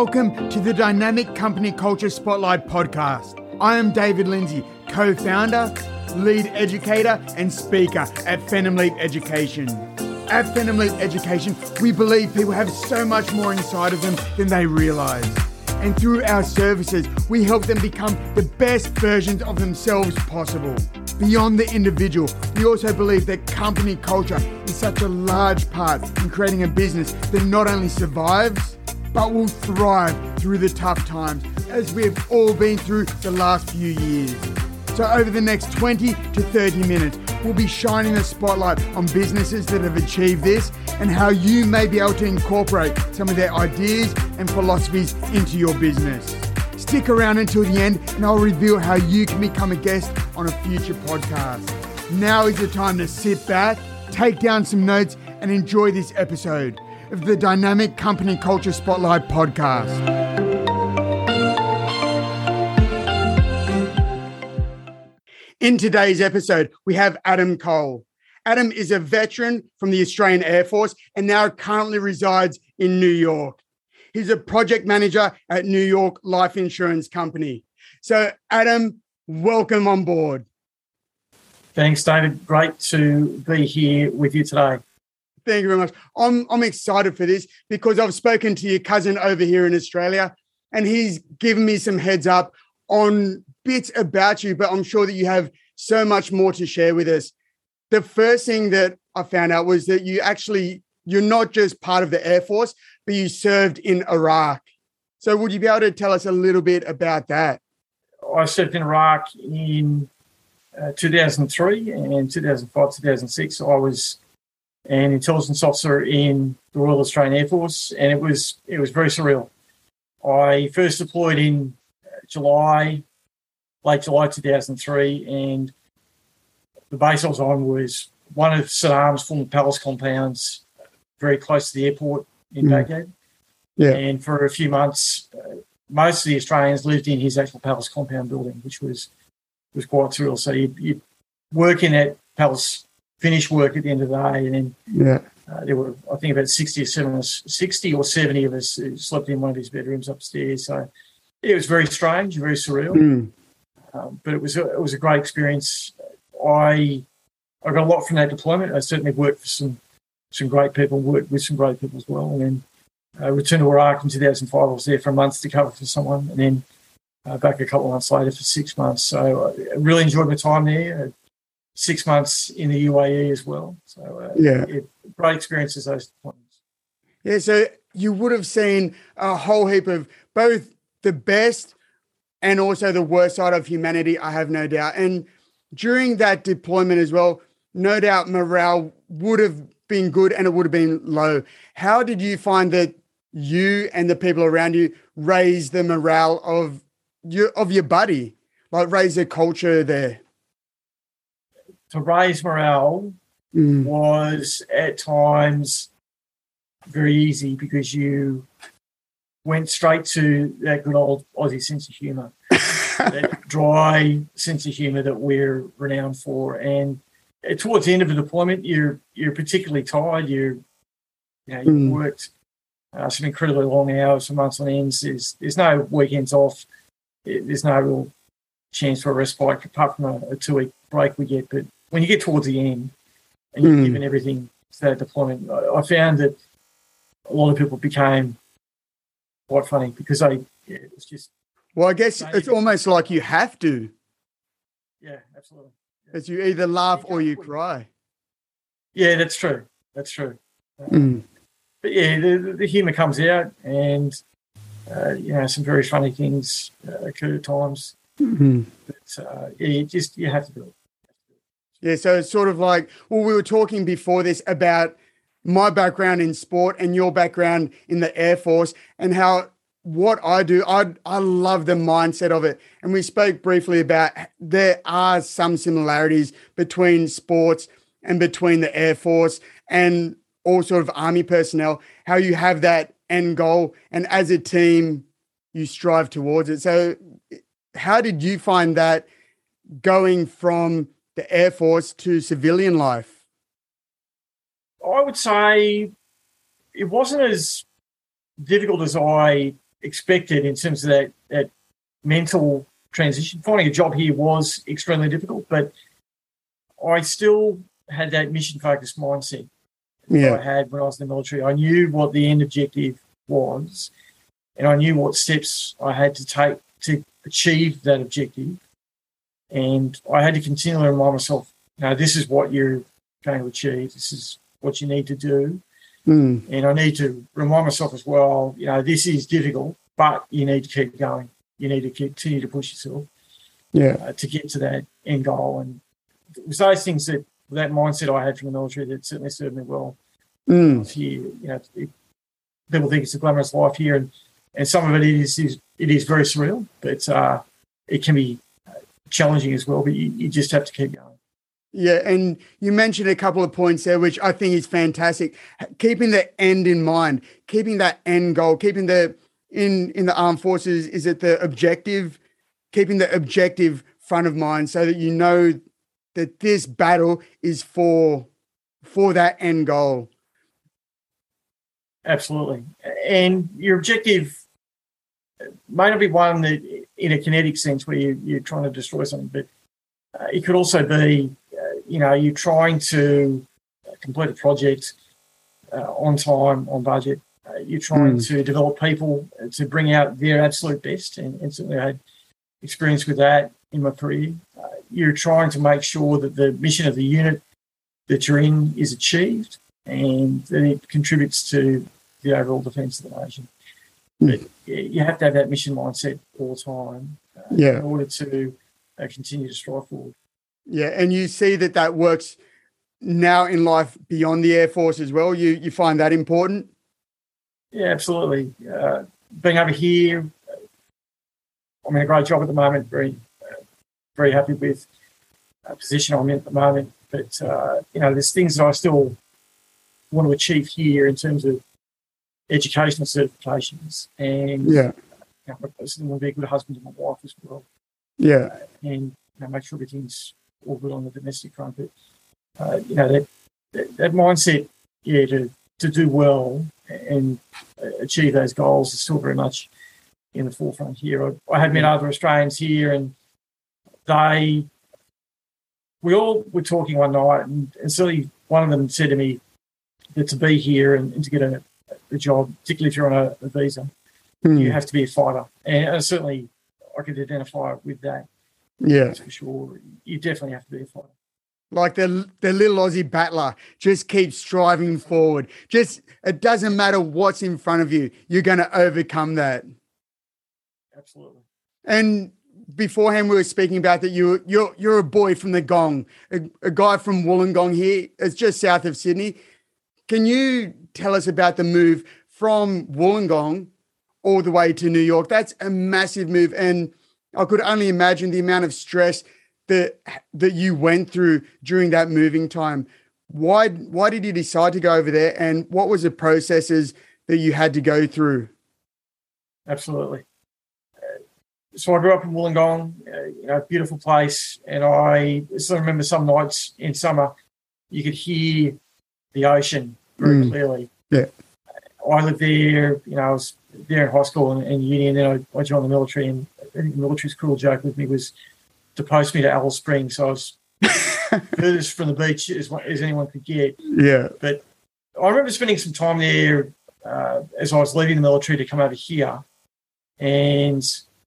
Welcome to the Dynamic Company Culture Spotlight podcast. I am David Lindsay, co founder, lead educator, and speaker at Phenom Leap Education. At Phenom Leap Education, we believe people have so much more inside of them than they realize. And through our services, we help them become the best versions of themselves possible. Beyond the individual, we also believe that company culture is such a large part in creating a business that not only survives, but will thrive through the tough times, as we have all been through the last few years. So, over the next 20 to 30 minutes, we'll be shining the spotlight on businesses that have achieved this and how you may be able to incorporate some of their ideas and philosophies into your business. Stick around until the end, and I'll reveal how you can become a guest on a future podcast. Now is the time to sit back, take down some notes, and enjoy this episode of the Dynamic Company Culture Spotlight podcast. In today's episode, we have Adam Cole. Adam is a veteran from the Australian Air Force and now currently resides in New York. He's a project manager at New York Life Insurance Company. So, Adam, welcome on board. Thanks, David. Great to be here with you today. Thank you very much. I'm I'm excited for this because I've spoken to your cousin over here in Australia, and he's given me some heads up on bits about you. But I'm sure that you have so much more to share with us. The first thing that I found out was that you actually you're not just part of the Air Force, but you served in Iraq. So would you be able to tell us a little bit about that? I served in Iraq in uh, 2003 and 2005, 2006. I was an intelligence officer in the Royal Australian Air Force, and it was it was very surreal. I first deployed in July, late July 2003, and the base I was on was one of Saddam's former palace compounds, very close to the airport in mm. Baghdad. Yeah. And for a few months, uh, most of the Australians lived in his actual palace compound building, which was was quite surreal. So you, you work in that palace finish work at the end of the day. And then yeah. Uh, there were, I think, about 60 or, 70, 60 or 70 of us who slept in one of his bedrooms upstairs. So it was very strange, very surreal. Mm. Um, but it was, a, it was a great experience. I I got a lot from that deployment. I certainly worked for some some great people, worked with some great people as well. And then I uh, returned to Iraq in 2005. I was there for a month to cover for someone, and then uh, back a couple of months later for six months. So I really enjoyed my time there six months in the UAE as well. So uh, yeah, it, great experiences those points. Yeah, so you would have seen a whole heap of both the best and also the worst side of humanity. I have no doubt. And during that deployment as well, no doubt morale would have been good and it would have been low. How did you find that you and the people around you raise the morale of your of your buddy, like raise the culture there? To raise morale mm. was at times very easy because you went straight to that good old Aussie sense of humour, that dry sense of humour that we're renowned for. And towards the end of a deployment, you're you're particularly tired. You're you know you mm. worked uh, some incredibly long hours for months on ends. There's there's no weekends off. There's no real chance for a respite apart from a, a two week break we get. But when you get towards the end and you've mm. given everything to that deployment, I, I, found that a lot of people became quite funny because they, yeah, it was just. Well, I guess it's almost like you have to. Yeah, absolutely. Because you either laugh or you cry. Yeah, that's true. That's true. Mm. But yeah, the, the humour comes out, and uh, you know some very funny things uh, occur at times. Mm-hmm. But uh, yeah, you just you have to do it. Yeah, so it's sort of like, well, we were talking before this about my background in sport and your background in the Air Force and how what I do, I I love the mindset of it. And we spoke briefly about there are some similarities between sports and between the Air Force and all sort of army personnel, how you have that end goal and as a team you strive towards it. So how did you find that going from the Air Force to civilian life? I would say it wasn't as difficult as I expected in terms of that, that mental transition. Finding a job here was extremely difficult, but I still had that mission focused mindset yeah. I had when I was in the military. I knew what the end objective was, and I knew what steps I had to take to achieve that objective. And I had to continually remind myself, you know, this is what you're going to achieve. This is what you need to do. Mm. And I need to remind myself as well, you know, this is difficult, but you need to keep going. You need to continue to push yourself yeah. Uh, to get to that end goal. And it was those things that that mindset I had from the military that certainly served me well. Mm. Here, you know, it, people think it's a glamorous life here, and, and some of it is, is it is very surreal, but uh, it can be challenging as well. But you, you just have to keep going. Yeah, and you mentioned a couple of points there, which I think is fantastic. Keeping the end in mind, keeping that end goal, keeping the in in the armed forces is it the objective, keeping the objective front of mind, so that you know that this battle is for for that end goal. Absolutely, and your objective may not be one that, in a kinetic sense, where you, you're trying to destroy something, but uh, it could also be you know, you're trying to complete a project uh, on time, on budget. Uh, you're trying mm. to develop people to bring out their absolute best, and, and certainly I had experience with that in my career. Uh, you're trying to make sure that the mission of the unit that you're in is achieved and that it contributes to the overall defence of the nation. Mm. But you have to have that mission mindset all the time uh, yeah. in order to uh, continue to strive forward. Yeah, and you see that that works now in life beyond the Air Force as well. You you find that important? Yeah, absolutely. Uh, being over here, I'm in a great job at the moment. Very uh, very happy with the position I'm in at the moment. But uh, you know, there's things that I still want to achieve here in terms of educational certifications, and yeah, you know, want to be a good husband to my wife as well. Yeah, uh, and you know, make sure everything's all good on the domestic front. But uh, you know that, that, that mindset, yeah, to to do well and achieve those goals is still very much in the forefront here. I, I had met other Australians here, and they we all were talking one night, and, and certainly one of them said to me that to be here and, and to get a, a, job, particularly if you're on a, a visa, mm. you have to be a fighter, and certainly I could identify with that. Yeah, That's for sure. You definitely have to be a fighter. Like the the little Aussie battler, just keep striving forward. Just it doesn't matter what's in front of you, you're going to overcome that. Absolutely. And beforehand, we were speaking about that you you're you're a boy from the Gong, a, a guy from Wollongong here. It's just south of Sydney. Can you tell us about the move from Wollongong all the way to New York? That's a massive move, and I could only imagine the amount of stress that that you went through during that moving time. Why why did you decide to go over there, and what was the processes that you had to go through? Absolutely. Uh, so I grew up in Wollongong, uh, you know, beautiful place, and I still remember some nights in summer you could hear the ocean very mm. clearly. Yeah. I lived there, you know, I was there in high school and, and uni, and then I, I joined the military. And I think the military's cruel joke with me was to post me to Alice Springs. So I was furthest from the beach as, as anyone could get. Yeah. But I remember spending some time there uh, as I was leaving the military to come over here. And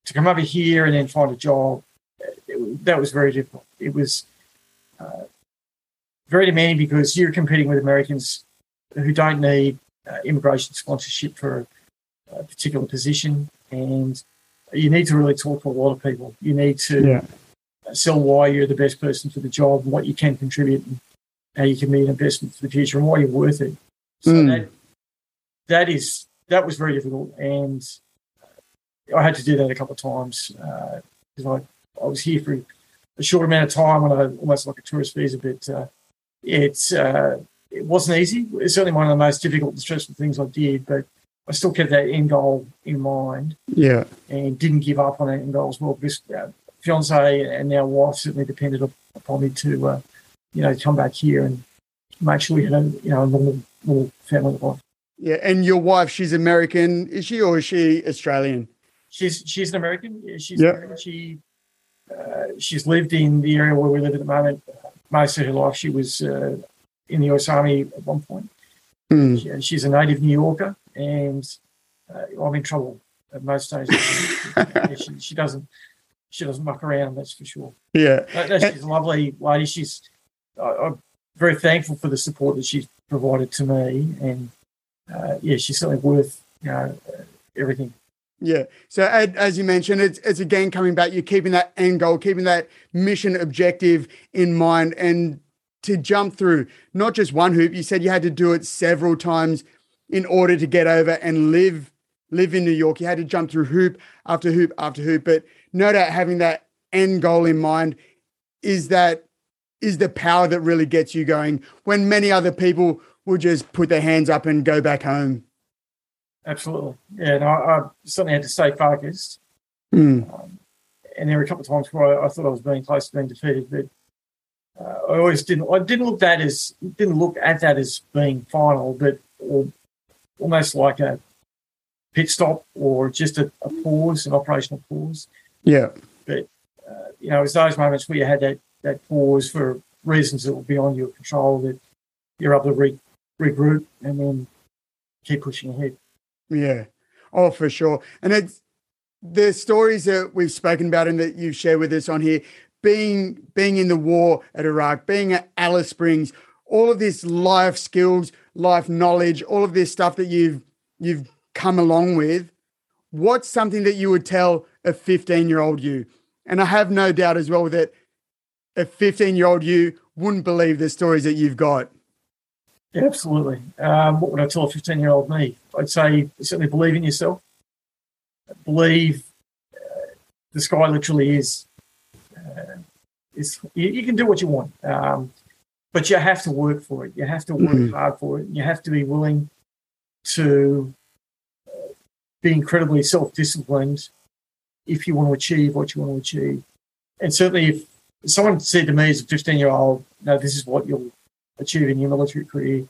to come over here and then find a job, it, that was very difficult. It was uh, very demanding because you're competing with Americans who don't need uh, immigration sponsorship for a particular position, and you need to really talk to a lot of people. You need to yeah. sell why you're the best person for the job, and what you can contribute, and how you can be an investment for the future, and why you're worth it. So mm. that that is that was very difficult, and I had to do that a couple of times because uh, I I was here for a short amount of time on a almost like a tourist visa, but uh, it's uh, it wasn't easy. It's certainly one of the most difficult and stressful things I did, but I still kept that end goal in mind. Yeah. And didn't give up on that end goal as well because uh, fiance and now wife certainly depended upon me to, uh, you know, come back here and make sure we had a, you know, a normal, normal family life. Yeah, and your wife, she's American, is she, or is she Australian? She's she's an American. Yeah, she's Yep. American. She uh, she's lived in the area where we live at the moment most of her life. She was uh, in the US Army at one point. Hmm. She, she's a native New Yorker, and uh, I'm in trouble at most days. Yeah, she, she doesn't she doesn't muck around. That's for sure. Yeah, No, no, she's a lovely lady. She's I, I'm very thankful for the support that she's provided to me, and uh, yeah, she's certainly worth you know uh, everything. yeah. So Ed, as you mentioned, it's it's again coming back. You're keeping that end goal, keeping that mission objective in mind, and to jump through not just one hoop. You said you had to do it several times in order to get over and live live in New York. You had to jump through hoop after hoop after hoop, but no doubt having that end goal in mind is that is the power that really gets you going when many other people will just put their hands up and go back home. Absolutely, yeah. And I, I certainly had to stay focused. Hmm. Um, and there were a couple of times where I, I thought I was being close to being defeated, but I always didn't. I didn't look that as didn't look at that as being final, but or, almost like a pit stop or just a, a pause, an operational pause. Yeah. Uh, you know, it's those moments where you had that that pause for reasons that were beyond your control that you're able to re, regroup and then keep pushing ahead. Yeah. Oh, for sure. And it's the stories that we've spoken about and that you've shared with us on here, being being in the war at Iraq, being at Alice Springs, all of this life skills, life knowledge, all of this stuff that you've you've come along with. What's something that you would tell a 15 year old you? And I have no doubt as well that a 15 year old you wouldn't believe the stories that you've got. Yeah, absolutely. Um, what would I tell a 15 year old me? I'd say certainly believe in yourself. Believe uh, the sky literally is. Is you, you can do what you want, um, but you have to work for it. You have to work Mhm. hard for it. You have to be willing to be incredibly self disciplined if you want to achieve what you want to achieve. And certainly, if someone said to me as a 15 year old, no, this is what you'll achieve in your military career.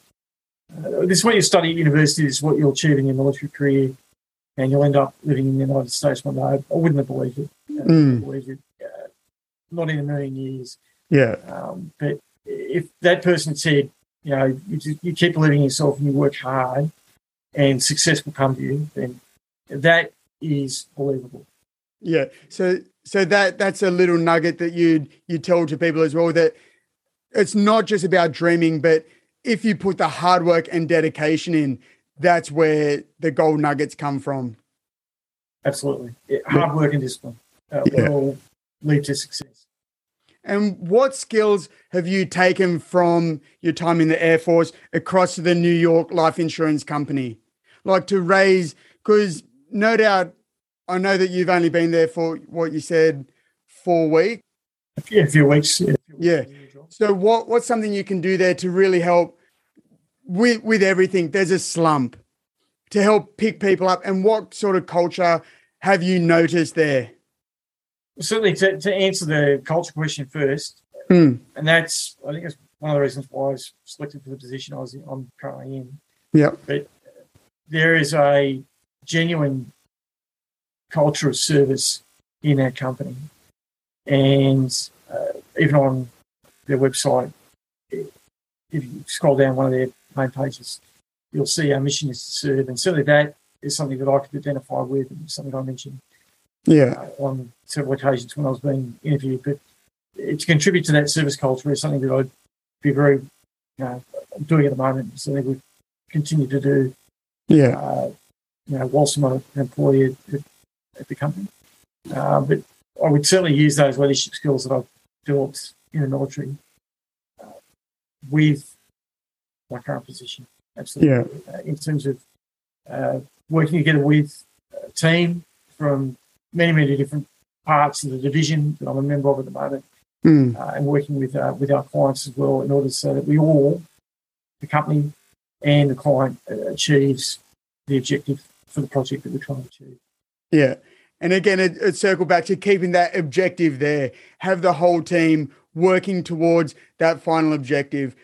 Uh, this is what you study at university. This is what you'll achieve in your military career, and you'll end up living in the United States one day. I wouldn't have believed it. Have Mm. believed it. Not in a million years. Yeah. Um, but if that person said, you know, you, just, you keep believing in yourself and you work hard, and success will come to you, then that is believable. Yeah. So so that that's a little nugget that you you tell to people as well that it's not just about dreaming, but if you put the hard work and dedication in, that's where the gold nuggets come from. Absolutely, Yeah, hard work and discipline uh, Yeah. will lead to success. And what skills have you taken from your time in the Air Force across to the New York Life Insurance Company? Like to raise, because no doubt, I know that you've only been there for what you said, four weeks. Yeah, a few weeks. Yeah. a few weeks Yeah. So what what's something you can do there to really help with with everything? There's a slump to help pick people up, and what sort of culture have you noticed there? Certainly, to, to answer the culture question first, Hmm. and that's I think that's one of the reasons why I was selected for the position I was in, I'm currently in. Yep. There is a genuine culture of service in our company, and uh, even on their website, if you scroll down one of their main pages, you'll see our mission is to serve, and certainly that is something that I could identify with, and something I mentioned Yeah. uh, on several occasions when I was being interviewed. But to contribute to that service culture is something that I'd be very, you know, doing at the moment. Something we continue to do, Yeah. uh, you know, whilst I'm an employee at, at, the company. Uh, but I would certainly use those leadership skills that I've developed in the military uh, with my current position. Absolutely. Uh, in terms of uh, working together with a team from many, many different parts of the division that I'm a member of at the moment, Hmm. uh, and working with uh, with our clients as well, in order so that we all, the company and the client, uh, achieves the objective for the project that we're trying to achieve. Yeah. And again, it, it circle back to keeping that objective there, have the whole team working towards that final objective.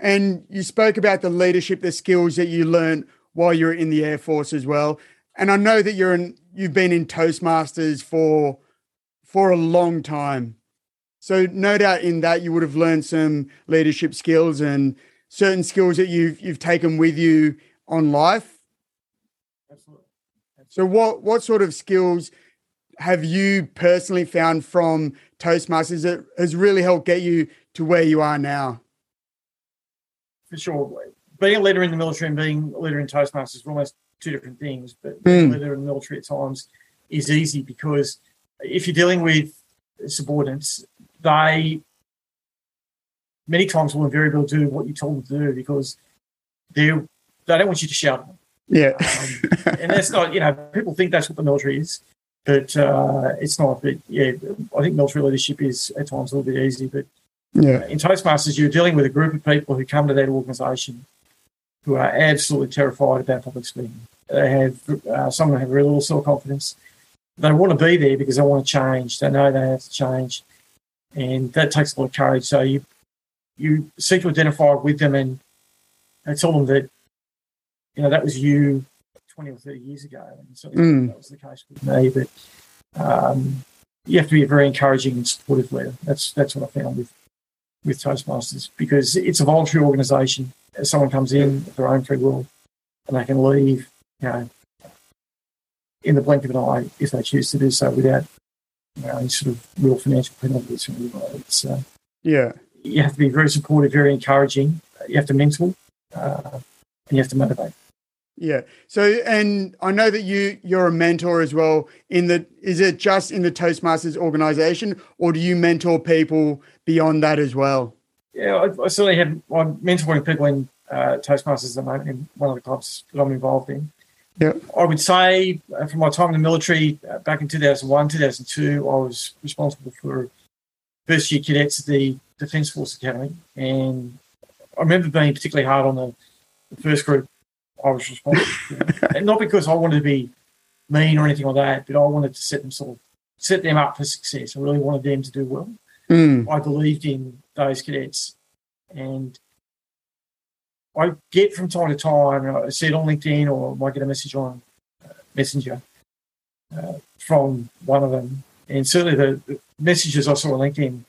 And you spoke about the leadership, the skills that you learned while you're in the Air Force as well. And I know that you're in, you've been in Toastmasters for for a long time. So no doubt in that you would have learned some leadership skills and certain skills that you've you've taken with you on life. Absolutely. Absolutely. So what what sort of skills have you personally found from Toastmasters that has really helped get you to where you are now? For sure. Being a leader in the military and being a leader in Toastmasters are almost two different things, but mm. in the military at times is easy because if you're dealing with subordinates, they many times will invariably do what you told them to do because they they don't want you to shout at them. Yeah, um, and that's not you know people think that's what the military is, but uh, it's not. But yeah, I think military leadership is at times a little bit easy. But yeah, in Toastmasters, you're dealing with a group of people who come to that organisation who are absolutely terrified about public speaking. They have uh, some of them have very little self confidence. They want to be there because they want to change. They know they have to change, and that takes a lot of courage. So you you seek to identify with them and, and tell them that you know that was you 20 or 30 years ago, and so mm. that was the case with me. But um, you have to be a very encouraging and supportive leader. That's that's what I found with with Toastmasters because it's a voluntary organisation. If someone comes in of their own free will, and they can leave, you know, in the blink of an eye if they choose to do so without you know, any sort of real financial penalties. from It's, uh, yeah. You have to be very supportive, very encouraging. You have to mentor, uh, and you have to motivate. Yeah. So, and I know that you you're a mentor as well. In the is it just in the Toastmasters organization, or do you mentor people beyond that as well? Yeah, I, I certainly have. I'm mentoring people in uh, Toastmasters at the moment in one of the clubs that I'm involved in. Yeah. I would say uh, from my time in the military uh, back in 2001, 2002, I was responsible for first year cadets at the Defence Force Academy. And I remember being particularly hard on the, the first group I was responsible for. and not because I wanted to be mean or anything like that, but I wanted to set them sort of set them up for success. I really wanted them to do well. Mm. I believed in those cadets. And I get from time to time, I see it on LinkedIn or I might get a message on uh, Messenger uh, from one of them. And certainly the, the, messages I saw on LinkedIn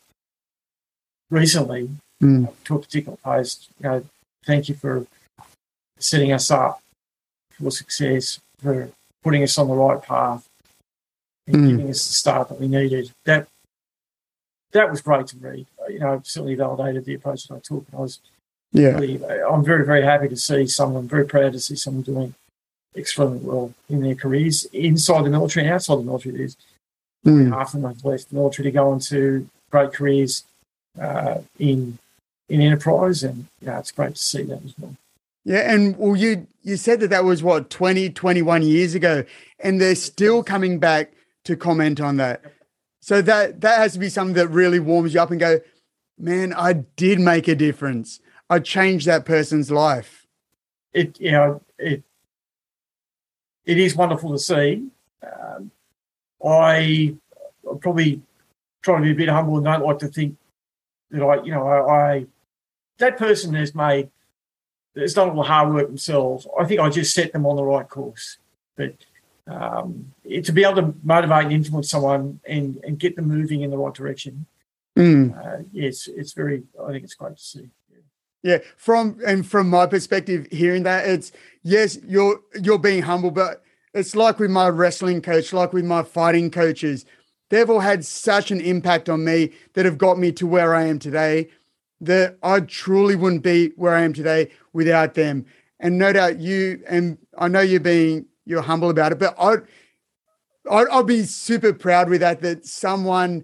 recently mm. uh, to a particular post, you know, thank you for setting us up for success, for putting us on the right path and mm. giving us the start that we needed. That that was great to read. You know, certainly validated the approach that I took. And I was yeah. Really, I'm very, very happy to see someone, very proud to see someone doing extremely well in their careers inside the military and outside the military. There's mm. half of them have left the military to go into great careers uh, in in enterprise, and yeah, it's great to see that as well. Yeah, and well, you you said that that was what 20, 21 years ago, and they're still coming back to comment on that. So that that has to be something that really warms you up and go, man, I did make a difference. I changed that person's life. It you know it it is wonderful to see. Um, I probably try to be a bit humble and don't like to think that I you know I, I that person has made has done all the hard work themselves. I think I just set them on the right course. But um, to be able to motivate and influence someone and, and get them moving in the right direction, mm. uh, yes, it's very. I think it's great to see. Yeah, from and from my perspective, hearing that it's yes, you're you're being humble, but it's like with my wrestling coach, like with my fighting coaches, they've all had such an impact on me that have got me to where I am today. That I truly wouldn't be where I am today without them. And no doubt you and I know you're being you're humble about it, but I'd I'd, I'd be super proud with that. That someone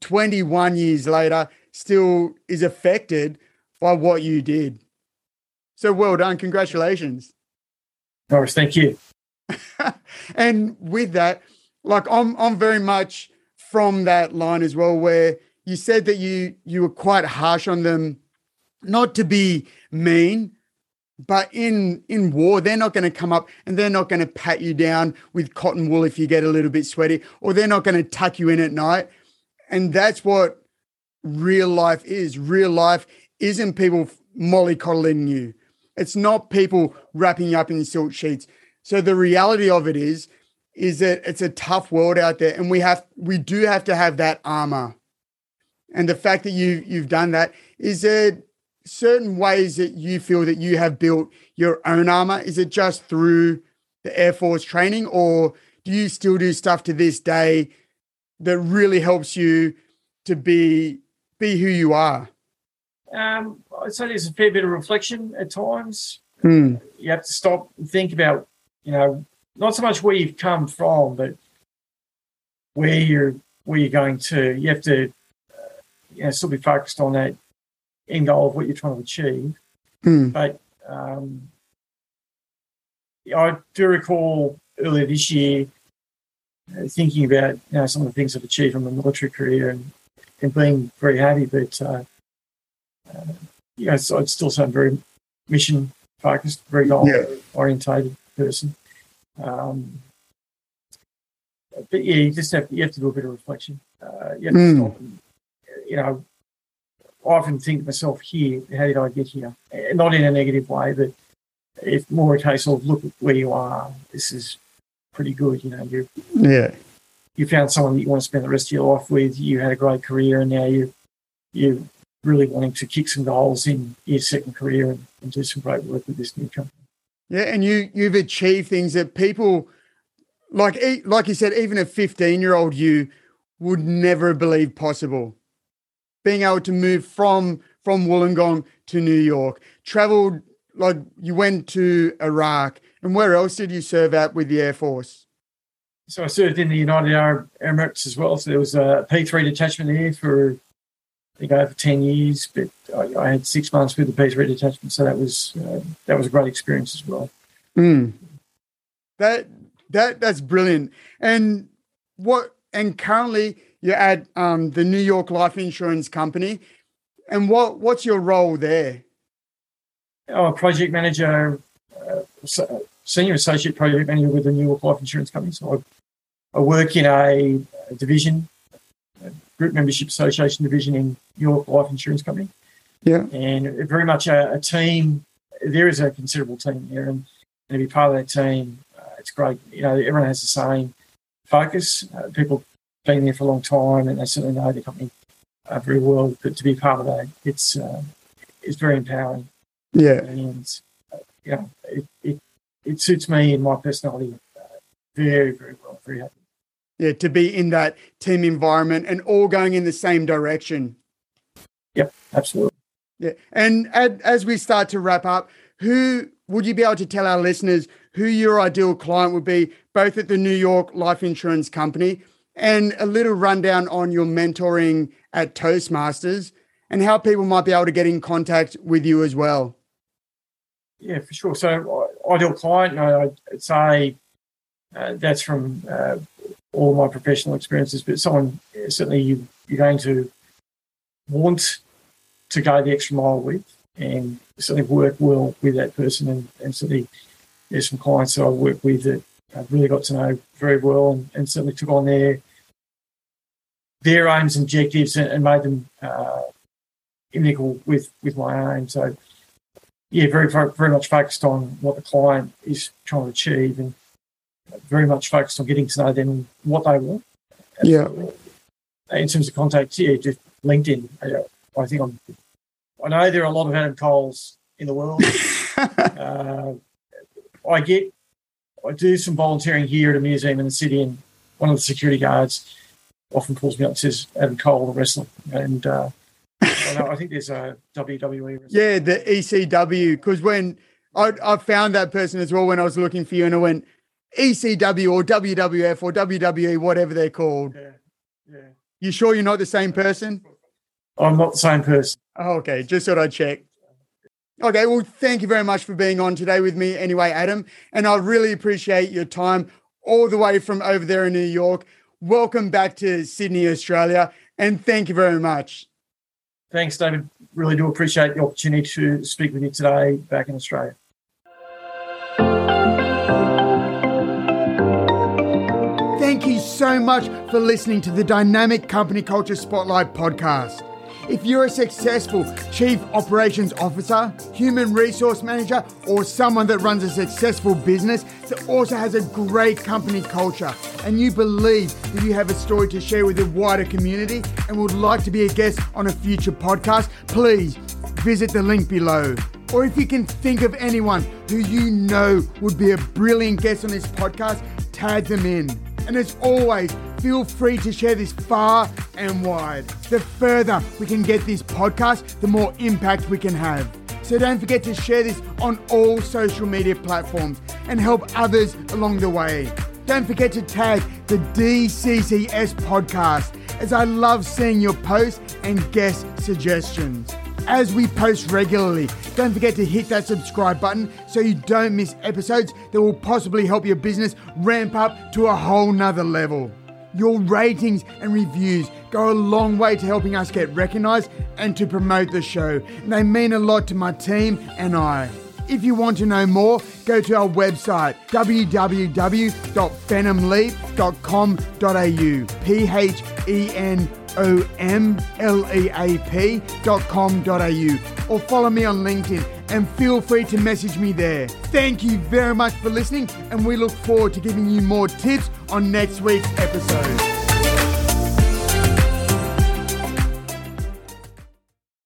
21 years later still is affected by what you did. So well done. Congratulations. Norris, thank you. and with that, like I'm I'm very much from that line as well, where you said that you you were quite harsh on them, not to be mean, but in in war, they're not going to come up and they're not going to pat you down with cotton wool if you get a little bit sweaty, or they're not going to tuck you in at night. And that's what real life is. Real life isn't people mollycoddling you. It's not people wrapping you up in silk sheets. So the reality of it is, is that it's a tough world out there, and we have we do have to have that armor. And the fact that you you've done that is there certain ways that you feel that you have built your own armor? Is it just through the Air Force training, or do you still do stuff to this day that really helps you to be be who you are? Um, I'd say there's a fair bit of reflection at times. Hmm. You have to stop and think about, you know, not so much where you've come from, but where you're where you're going to. You have to, uh, you know, still be focused on that end goal of what you're trying to achieve. Hmm. But um, I do recall earlier this year thinking about you know some of the things I've achieved from a military career and, and being very happy. But uh, uh, you know, so I'd still say I'm very mission focused, very goal Yeah. orientated person. Um, but yeah, you just have you have to do a bit of reflection. Uh, you Mm. and, you know, I often think to myself here, how did I get here? Not in a negative way, but it's more a case of look at where you are. This is pretty good. You know, you Yeah. you found someone that you want to spend the rest of your life with. You had a great career, and now you you really wanting to kick some goals in your second career and, and do some great work with this new company. Yeah, and you you've achieved things that people like like you said, even a 15-year-old you would never believe possible. Being able to move from from Wollongong to New York, traveled like you went to Iraq, and where else did you serve at with the Air Force? So I served in the United Arab Emirates as well. So there was a P3 detachment there for I think over ten years, but I, I had six months with the P3 detachment, so that was uh, that was a great experience as well. Mm. That that that's brilliant. And what and currently you're at um, the New York Life Insurance Company. And what what's your role there? I'm project manager, uh, senior associate project manager with the New York Life Insurance Company. So I, I work in a, a division, a group membership association division in New York Life Insurance Company. Yeah. and very much a, a team. There is a considerable team there, and, and to be part of that team, uh, it's great. You know, everyone has the same focus. Uh, people been there for a long time, and they certainly know the company uh, very well. But to be part of that, it's uh, it's very empowering, Yeah. and uh, you know, it, it it suits me and my personality uh, very very well. Very happy. Yeah. To be in that team environment and all going in the same direction. Yep, absolutely. Yeah. And as we start to wrap up, who would you be able to tell our listeners who your ideal client would be, both at the New York Life Insurance Company and a little rundown on your mentoring at Toastmasters and how people might be able to get in contact with you as well? Yeah, for sure. So, uh, ideal client, I'd say uh, that's from uh, all my professional experiences, but someone certainly you, you're going to want to go the extra mile with and certainly work well with that person. And, and certainly there's some clients that I work with that I've really got to know very well and, and certainly took on their their aims and objectives and, and made them uh, identical with, with my own. So, yeah, very very very much focused on what the client is trying to achieve, and very much focused on getting to know them what they want. Yeah. In terms of contacts, yeah, just LinkedIn. I, think I'm. I know there are a lot of Adam Coles in the world. uh, I get. I do some volunteering here at a museum in the city, and one of the security guards often calls me up and says, "Adam Cole, the wrestler," and. Uh, I, think there's a WWE. Yeah, the ECW. Because when I, I found that person as well when I was looking for you, and I went ECW or WWF or WWE, whatever they're called. Yeah, yeah. You sure you're not the same person? I'm not the same person. Oh, okay, just thought I'd check. Okay, well, thank you very much for being on today with me anyway, Adam. And I really appreciate your time all the way from over there in New York. Welcome back to Sydney, Australia. And thank you very much. Thanks, David. Really do appreciate the opportunity to speak with you today back in Australia. Thank you so much for listening to the Dynamic Company Culture Spotlight podcast. If you're a successful Chief Operations Officer, Human Resource Manager, or someone that runs a successful business that also has a great company culture, and you believe that you have a story to share with the wider community and would like to be a guest on a future podcast, please visit the link below. Or if you can think of anyone who you know would be a brilliant guest on this podcast, tag them in. And as always, feel free to share this far and wide. The further we can get this podcast, the more impact we can have. So don't forget to share this on all social media platforms and help others along the way. Don't forget to tag the DCCS podcast as I love seeing your posts and guest suggestions. As we post regularly, don't forget to hit that subscribe button so you don't miss episodes that will possibly help your business ramp up to a whole nother level. Your ratings and reviews go a long way to helping us get recognized and to promote the show. And they mean a lot to my team and I. If you want to know more, go to our website www.phenomleap.com.au. P H E N O M L E A P.com.au or follow me on LinkedIn and feel free to message me there. Thank you very much for listening, and we look forward to giving you more tips on next week's episode.